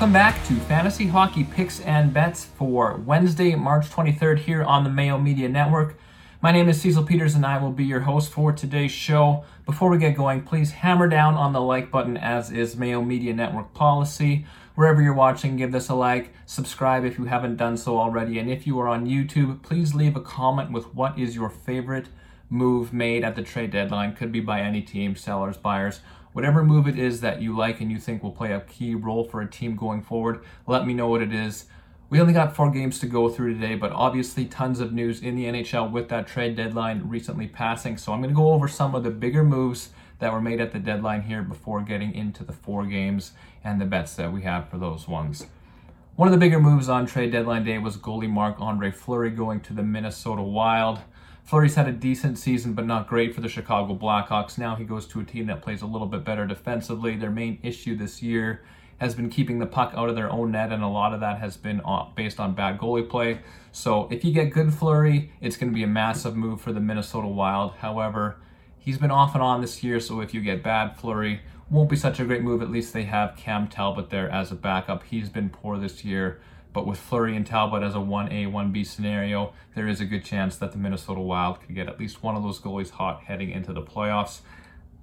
Welcome back to Fantasy Hockey Picks and Bets for Wednesday, March 23rd, here on the Mayo Media Network. My name is Cecil Peters, and I will be your host for today's show. Before we get going, please hammer down on the like button, as is Mayo Media Network policy. Wherever you're watching, give this a like, subscribe if you haven't done so already, and if you are on YouTube, please leave a comment with what is your favorite move made at the trade deadline. Could be by any team, sellers, buyers, whatever move it is that you like and you think will play a key role for a team going forward. Let me know what it is. We only got four games to go through today, but obviously tons of news in the NHL with that trade deadline recently passing. So I'm going to go over some of the bigger moves that were made at the deadline here before getting into the four games and the bets that we have for those ones. One of the bigger moves on trade deadline day was goalie Marc Andre Fleury going to the Minnesota Wild. Fleury's had a decent season, but not great for the Chicago Blackhawks. Now he goes to a team that plays a little bit better defensively. Their main issue this year has been keeping the puck out of their own net, and a lot of that has been based on bad goalie play. So if you get good Fleury, it's going to be a massive move for the Minnesota Wild. However, he's been off and on this year, so if you get bad Fleury, won't be such a great move. At least they have Cam Talbot there as a backup. He's been poor this year. But with Fleury and Talbot as a 1A, 1B scenario, there is a good chance that the Minnesota Wild could get at least one of those goalies hot heading into the playoffs.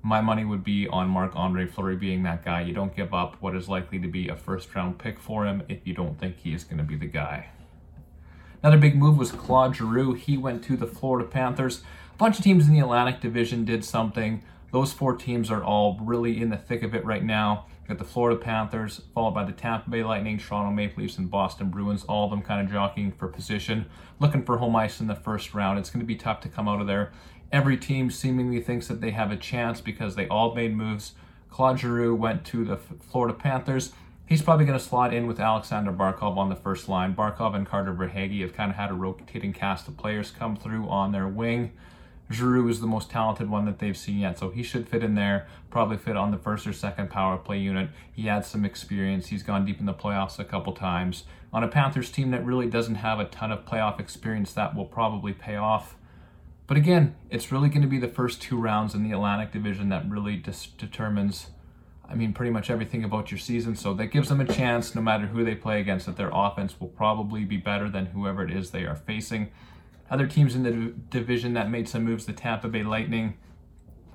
My money would be on Marc Andre Fleury being that guy. You don't give up what is likely to be a first round pick for him if you don't think he is going to be the guy. Another big move was Claude Giroux. He went to the Florida Panthers. A bunch of teams in the Atlantic Division did something. Those four teams are all really in the thick of it right now. You got the Florida Panthers, followed by the Tampa Bay Lightning, Toronto Maple Leafs, and Boston Bruins, all of them kind of jockeying for position, looking for home ice in the first round. It's going to be tough to come out of there. Every team seemingly thinks that they have a chance because they all made moves. Claude Giroux went to the Florida Panthers. He's probably going to slot in with Alexander Barkov on the first line. Barkov and Carter Verhaeghe have kind of had a rotating cast of players come through on their wing. Giroux is the most talented one that they've seen yet, so he should fit in there. Probably fit on the first or second power play unit. He had some experience. He's gone deep in the playoffs a couple times. On a Panthers team that really doesn't have a ton of playoff experience, that will probably pay off. But again, it's really going to be the first two rounds in the Atlantic Division that really dis- determines, I mean, pretty much everything about your season. So that gives them a chance, no matter who they play against, that their offense will probably be better than whoever it is they are facing. Other teams in the division that made some moves, the Tampa Bay Lightning,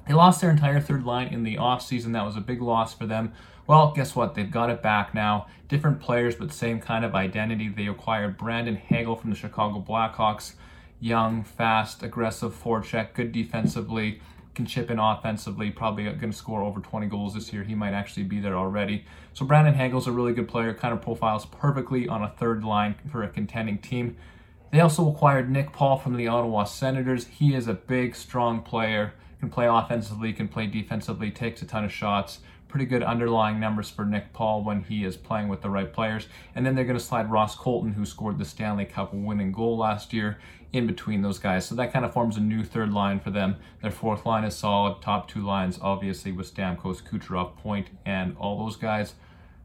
they lost their entire third line in the offseason. That was a big loss for them. Well, guess what? They've got it back now. Different players, but same kind of identity. They acquired Brandon Hagel from the Chicago Blackhawks. Young, fast, aggressive forecheck, good defensively, can chip in offensively, probably going to score over 20 goals this year. He might actually be there already. So Brandon Hagel's a really good player, kind of profiles perfectly on a third line for a contending team. They also acquired Nick Paul from the Ottawa Senators. He is a big, strong player, can play offensively, can play defensively, takes a ton of shots. Pretty good underlying numbers for Nick Paul when he is playing with the right players. And then they're going to slide Ross Colton, who scored the Stanley Cup winning goal last year, in between those guys. So that kind of forms a new third line for them. Their fourth line is solid. Top two lines, obviously, with Stamkos, Kucherov, Point, and all those guys.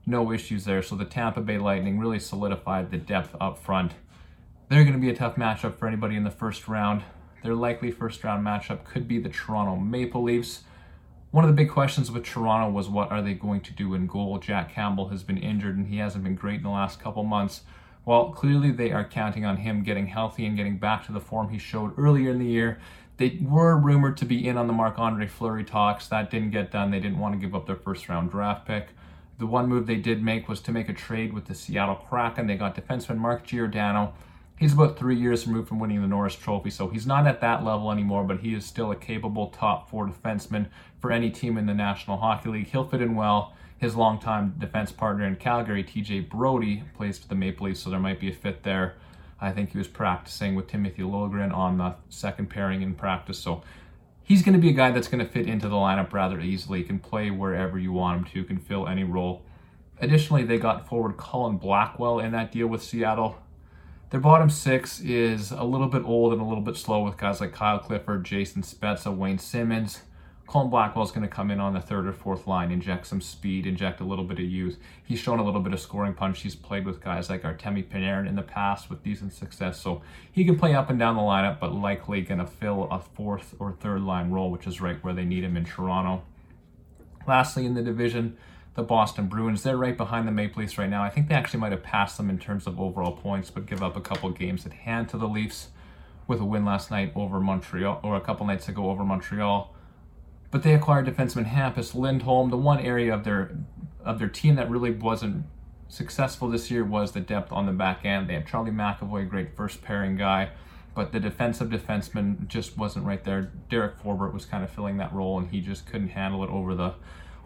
No issues there. So the Tampa Bay Lightning really solidified the depth up front they're going to be a tough matchup for anybody in the first round. Their likely first round matchup could be the Toronto Maple Leafs. One of the big questions with Toronto was what are they going to do in goal? Jack Campbell has been injured and he hasn't been great in the last couple months. Well, clearly they are counting on him getting healthy and getting back to the form he showed earlier in the year. They were rumored to be in on the Marc Andre Fleury talks. That didn't get done. They didn't want to give up their first round draft pick. The one move they did make was to make a trade with the Seattle Kraken. They got defenseman Mark Giordano He's about three years removed from winning the Norris Trophy, so he's not at that level anymore, but he is still a capable top four defenseman for any team in the National Hockey League. He'll fit in well. His longtime defense partner in Calgary, TJ Brodie, plays for the Maple Leafs, so there might be a fit there. I think he was practicing with Timothy Liljegren on the second pairing in practice, so he's going to be a guy that's going to fit into the lineup rather easily. He can play wherever you want him to, can fill any role. Additionally, they got forward Colin Blackwell in that deal with Seattle. Their bottom six is a little bit old and a little bit slow with guys like Kyle Clifford, Jason Spezza, Wayne Simmonds. Colin Blackwell's going to come in on the third or fourth line, inject some speed, inject a little bit of youth. He's shown a little bit of scoring punch. He's played with guys like Artemi Panarin in the past with decent success, so he can play up and down the lineup, but likely going to fill a fourth or third line role, which is right where they need him in Toronto. Lastly, in the division, the Boston Bruins. They're right behind the Maple Leafs right now. I think they actually might have passed them in terms of overall points, but give up a couple games at hand to the Leafs with a win last night over Montreal, or a couple nights ago over Montreal. But they acquired defenseman Hampus Lindholm. The one area of their of their team that really wasn't successful this year was the depth on the back end. They had Charlie McAvoy, great first pairing guy, but the defensive defenseman just wasn't right there. Derek Forbort was kind of filling that role, and he just couldn't handle it over the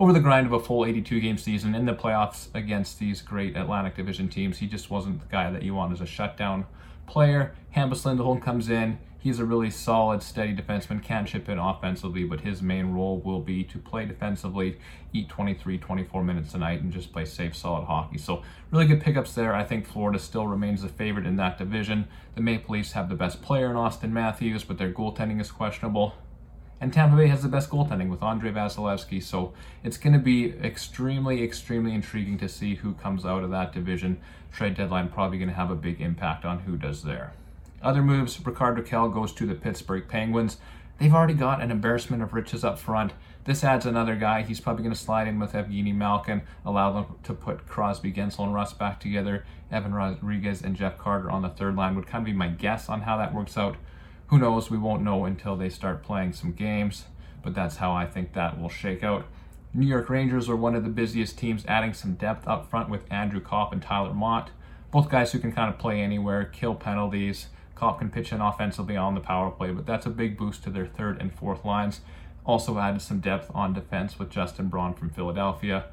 over the grind of a full 82 game season in the playoffs against these great Atlantic Division teams. He just wasn't the guy that you want as a shutdown player. Hampus Lindholm comes in. He's a really solid, steady defenseman, can chip in offensively, but his main role will be to play defensively, eat 23, 24 minutes a night, and just play safe, solid hockey. So, really good pickups there. I think Florida still remains the favorite in that division. The Maple Leafs have the best player in Auston Matthews, but their goaltending is questionable. And Tampa Bay has the best goaltending with Andrei Vasilevskiy. So it's going to be extremely, extremely intriguing to see who comes out of that division. Trade deadline probably going to have a big impact on who does there. Other moves Rickard Rakell goes to the Pittsburgh Penguins. They've already got an embarrassment of riches up front. This adds another guy. He's probably going to slide in with Evgeny Malkin, allow them to put Crosby, Guentzel, and Rust back together. Evan Rodrigues and Jeff Carter on the third line would kind of be my guess on how that works out. Who knows? We won't know until they start playing some games, but that's how I think that will shake out. New York Rangers are one of the busiest teams, adding some depth up front with Andrew Copp and Tyler Motte. Both guys who can kind of play anywhere, kill penalties. Copp can pitch in offensively on the power play, but that's a big boost to their third and fourth lines. Also added some depth on defense with Justin Braun from Philadelphia.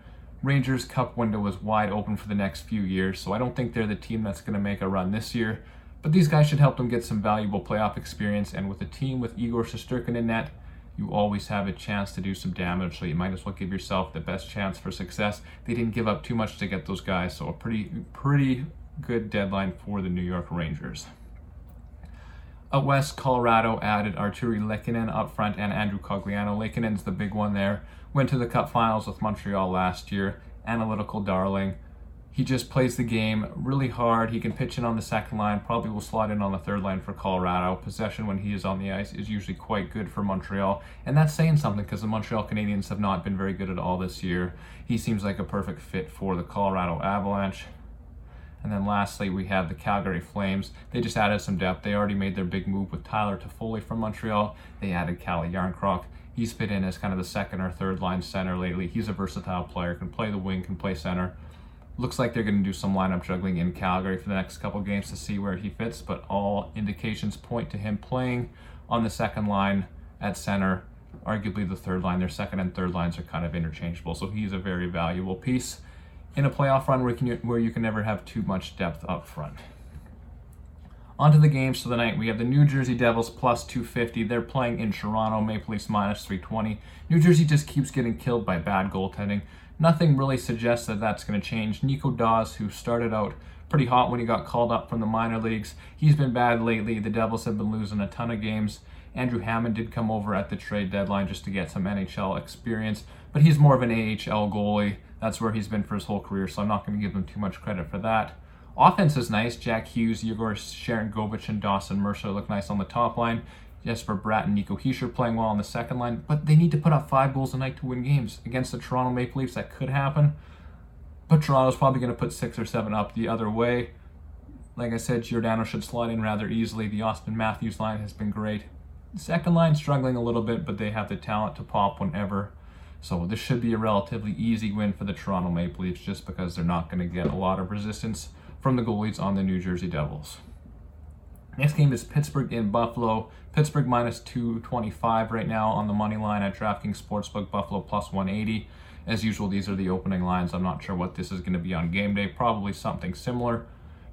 Rangers' cup window is wide open for the next few years, so I don't think they're the team that's going to make a run this year. But these guys should help them get some valuable playoff experience. And with a team with Igor Shesterkin in net, you always have a chance to do some damage. So you might as well give yourself the best chance for success. They didn't give up too much to get those guys, so a pretty pretty good deadline for the New York Rangers. Out west, Colorado added Artturi Lehkonen up front and Andrew Cogliano. Lehkonen's the big one there. Went to the Cup Finals with Montreal last year. Analytical darling. He just plays the game really hard. He can pitch in on the second line, probably will slot in on the third line for Colorado. Possession when he is on the ice is usually quite good for Montreal. And that's saying something because the Montreal Canadiens have not been very good at all this year. He seems like a perfect fit for the Colorado Avalanche. And then lastly, we have the Calgary Flames. They just added some depth. They already made their big move with Tyler Toffoli from Montreal. They added Calle Jarnkrok. He's fit in as kind of the second or third line center lately. He's a versatile player, can play the wing, can play center looks like they're going to do some lineup juggling in Calgary for the next couple games to see where he fits, but all indications point to him playing on the second line at center, arguably the third line. Their second and third lines are kind of interchangeable, so he's a very valuable piece in a playoff run where you can, where you can never have too much depth up front. On to the games for the night. We have the New Jersey Devils plus 250. They're playing in Toronto, Maple Leafs minus 320. New Jersey just keeps getting killed by bad goaltending. Nothing really suggests that that's going to change. Nico Daws, who started out pretty hot when he got called up from the minor leagues, he's been bad lately. The Devils have been losing a ton of games. Andrew Hammond did come over at the trade deadline just to get some NHL experience, but he's more of an AHL goalie. That's where he's been for his whole career, so I'm not going to give him too much credit for that. Offense is nice. Jack Hughes, Yegor Sharangovich, and Dawson Mercer look nice on the top line. Jesper Bratt and Nico Hischier playing well on the second line, but they need to put up five goals a night to win games. Against the Toronto Maple Leafs, that could happen, but Toronto's probably going to put six or seven up the other way. Like I said, Giordano should slide in rather easily. The Auston Matthews line has been great. Second line struggling a little bit, but they have the talent to pop whenever. So this should be a relatively easy win for the Toronto Maple Leafs just because they're not going to get a lot of resistance from the goalies on the New Jersey Devils. Next game is Pittsburgh in Buffalo. Pittsburgh minus 225 right now on the money line at DraftKings Sportsbook. Buffalo plus 180. As usual, these are the opening lines. I'm not sure what this is going to be on game day. Probably something similar.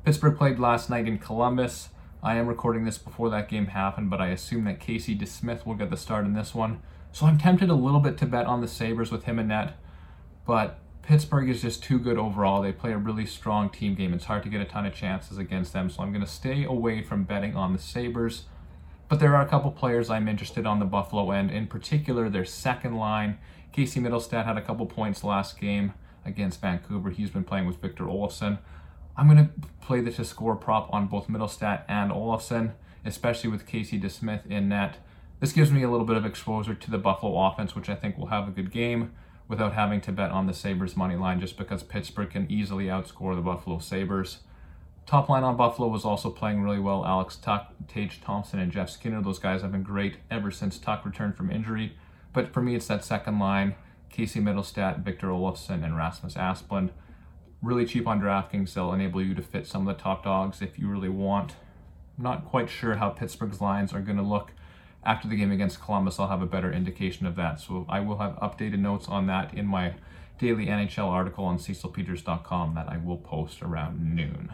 Pittsburgh played last night in Columbus. I am recording this before that game happened, but I assume that Casey DeSmith will get the start in this one. So I'm tempted a little bit to bet on the Sabres with him in net, but Pittsburgh is just too good overall. They play a really strong team game. It's hard to get a ton of chances against them, so I'm going to stay away from betting on the Sabres. But there are a couple players I'm interested on the Buffalo end, in particular their second line. Casey Mittelstadt had a couple points last game against Vancouver. He's been playing with Victor Olofsson. I'm going to play the to score prop on both Mittelstadt and Olofsson, especially with Casey DeSmith in net. This gives me a little bit of exposure to the Buffalo offense, which I think will have a good game. Without having to bet on the Sabres money line just because Pittsburgh can easily outscore the Buffalo Sabres. Top line on Buffalo was also playing really well. Alex Tuch, Tage Thompson, and Jeff Skinner. Those guys have been great ever since Tuch returned from injury. But for me, it's that second line Casey Mittelstadt, Victor Olofsson, and Rasmus Asplund. Really cheap on DraftKings. They'll enable you to fit some of the top dogs if you really want. I'm not quite sure how Pittsburgh's lines are going to look after the game against Columbus. I'll have a better indication of that. So I will have updated notes on that in my daily NHL article on cecilpeters.com that I will post around noon.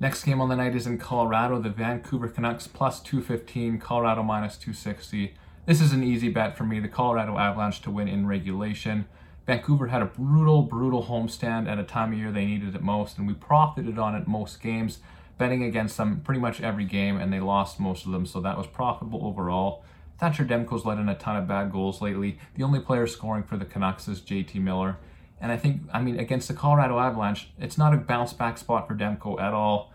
Next game on the night is in Colorado. The Vancouver Canucks plus 215, Colorado minus 260. This is an easy bet for me. The Colorado Avalanche to win in regulation. Vancouver had a brutal, brutal homestand at a time of year they needed it most, and we profited on it most games, betting against them pretty much every game, and they lost most of them, so that was profitable overall. Thatcher Demko's let in a ton of bad goals lately. The only player scoring for the Canucks is JT Miller. And I think, I mean, against the Colorado Avalanche, it's not a bounce back spot for Demko at all.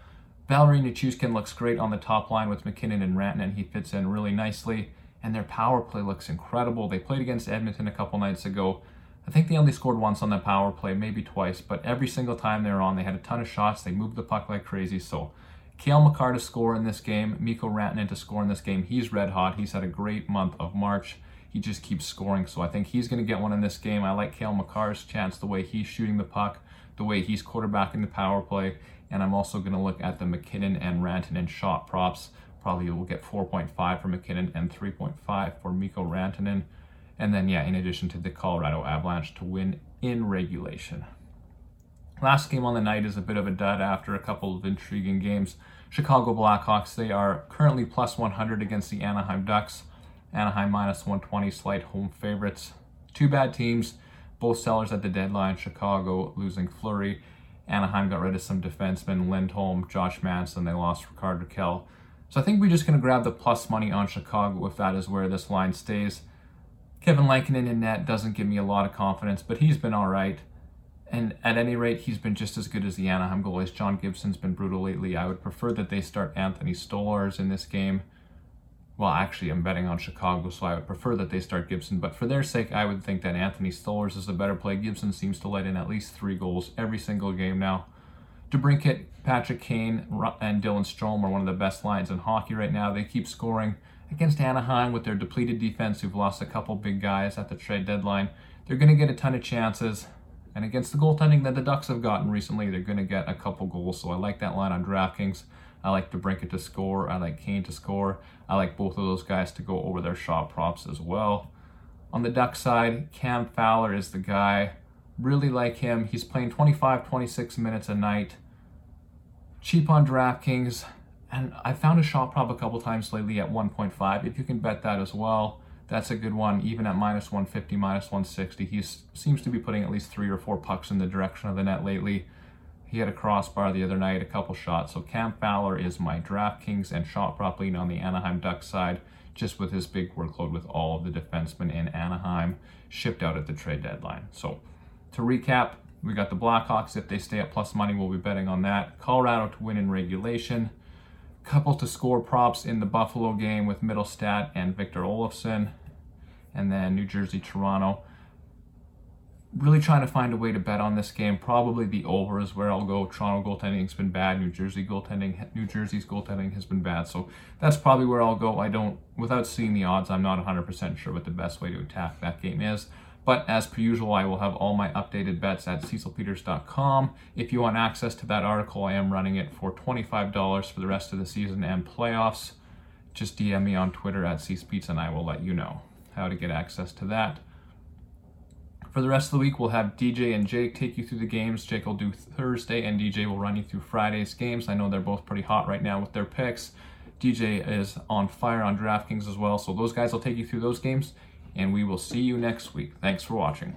Valeri Nichushkin looks great on the top line with MacKinnon and Rantanen. He fits in really nicely. And their power play looks incredible. They played against Edmonton a couple nights ago. I think they only scored once on the power play, maybe twice, but every single time they were on, they had a ton of shots. They moved the puck like crazy. So, Cale Makar to score in this game, Mikko Rantanen to score in this game. He's red hot. He's had a great month of March he just keeps scoring. So I think he's going to get one in this game. I like Cale Makar's chance, the way he's shooting the puck, the way he's quarterbacking the power play. And I'm also going to look at the MacKinnon and Rantanen shot props. Probably will get 4.5 for MacKinnon and 3.5 for Mikko Rantanen. And then, yeah, in addition to the Colorado Avalanche to win in regulation. Last game on the night is a bit of a dud after a couple of intriguing games. Chicago Blackhawks, they are currently plus 100 against the Anaheim Ducks. Anaheim minus 120, slight home favorites. Two bad teams, both sellers at the deadline. Chicago losing Fleury. Anaheim got rid of some defensemen, Lindholm, Josh Manson. They lost Rickard Rakell. So I think we're just going to grab the plus money on Chicago if that is where this line stays. Kevin Lankinen in net doesn't give me a lot of confidence, but he's been all right. And at any rate, he's been just as good as the Anaheim goalies. John Gibson's been brutal lately. I would prefer that they start Anthony Stolarz in this game well, actually, I'm betting on Chicago, so I would prefer that they start Gibson. But for their sake, I would think that Anthony Stolarz is the better play. Gibson seems to let in at least three goals every single game now. DeBrincat, Patrick Kane, and Dylan Strome are one of the best lines in hockey right now. They keep scoring against Anaheim with their depleted defense, who've lost a couple big guys at the trade deadline. They're going to get a ton of chances. And against the goaltending that the Ducks have gotten recently, they're going to get a couple goals. So I like that line on DraftKings. I like DeBrincat to score. I like Kane to score. I like both of those guys to go over their shot props as well. On the Duck side, Cam Fowler is the guy. Really like him. He's playing 25, 26 minutes a night. Cheap on DraftKings. And I found a shot prop a couple times lately at 1.5. If you can bet that as well, that's a good one. Even at minus 150, minus 160, he seems to be putting at least three or four pucks in the direction of the net lately. He had a crossbar the other night, a couple shots. So Cam Fowler is my DraftKings and shot prop lean on the Anaheim Ducks side, just with his big workload with all of the defensemen in Anaheim shipped out at the trade deadline. So to recap, we got the Blackhawks. If they stay at plus money, we'll be betting on that. Colorado to win in regulation. Couple to score props in the Buffalo game with Mittelstadt and Victor Olofsson. And then New Jersey, Toronto really trying to find a way to bet on this game. Probably the over is where I'll go. Toronto goaltending's been bad. New Jersey goaltending, New Jersey's goaltending has been bad. So that's probably where I'll go. I don't, without seeing the odds, I'm not 100% sure what the best way to attack that game is. But as per usual, I will have all my updated bets at cecilpeters.com. If you want access to that article, I am running it for $25 for the rest of the season and playoffs. Just DM me on Twitter at cspizza and I will let you know how to get access to that. For the rest of the week, we'll have DJ and Jake take you through the games. Jake will do Thursday, and DJ will run you through Friday's games. I know they're both pretty hot right now with their picks. DJ is on fire on DraftKings as well, so those guys will take you through those games, and we will see you next week. Thanks for watching.